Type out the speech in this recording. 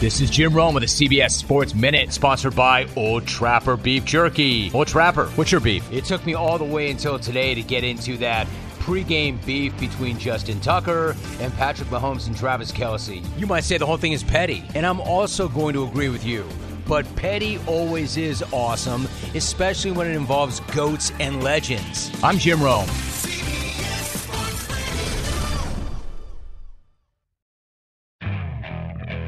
This is Jim Rome with the CBS Sports Minute, sponsored by Old Trapper Beef Jerky. Old Trapper, what's your beef? It took me all the way until today to get into that pregame beef between Justin Tucker and Patrick Mahomes and Travis Kelce. You might say the whole thing is petty, and I'm also going to agree with you. But petty always is awesome, especially when it involves goats and legends. I'm Jim Rome.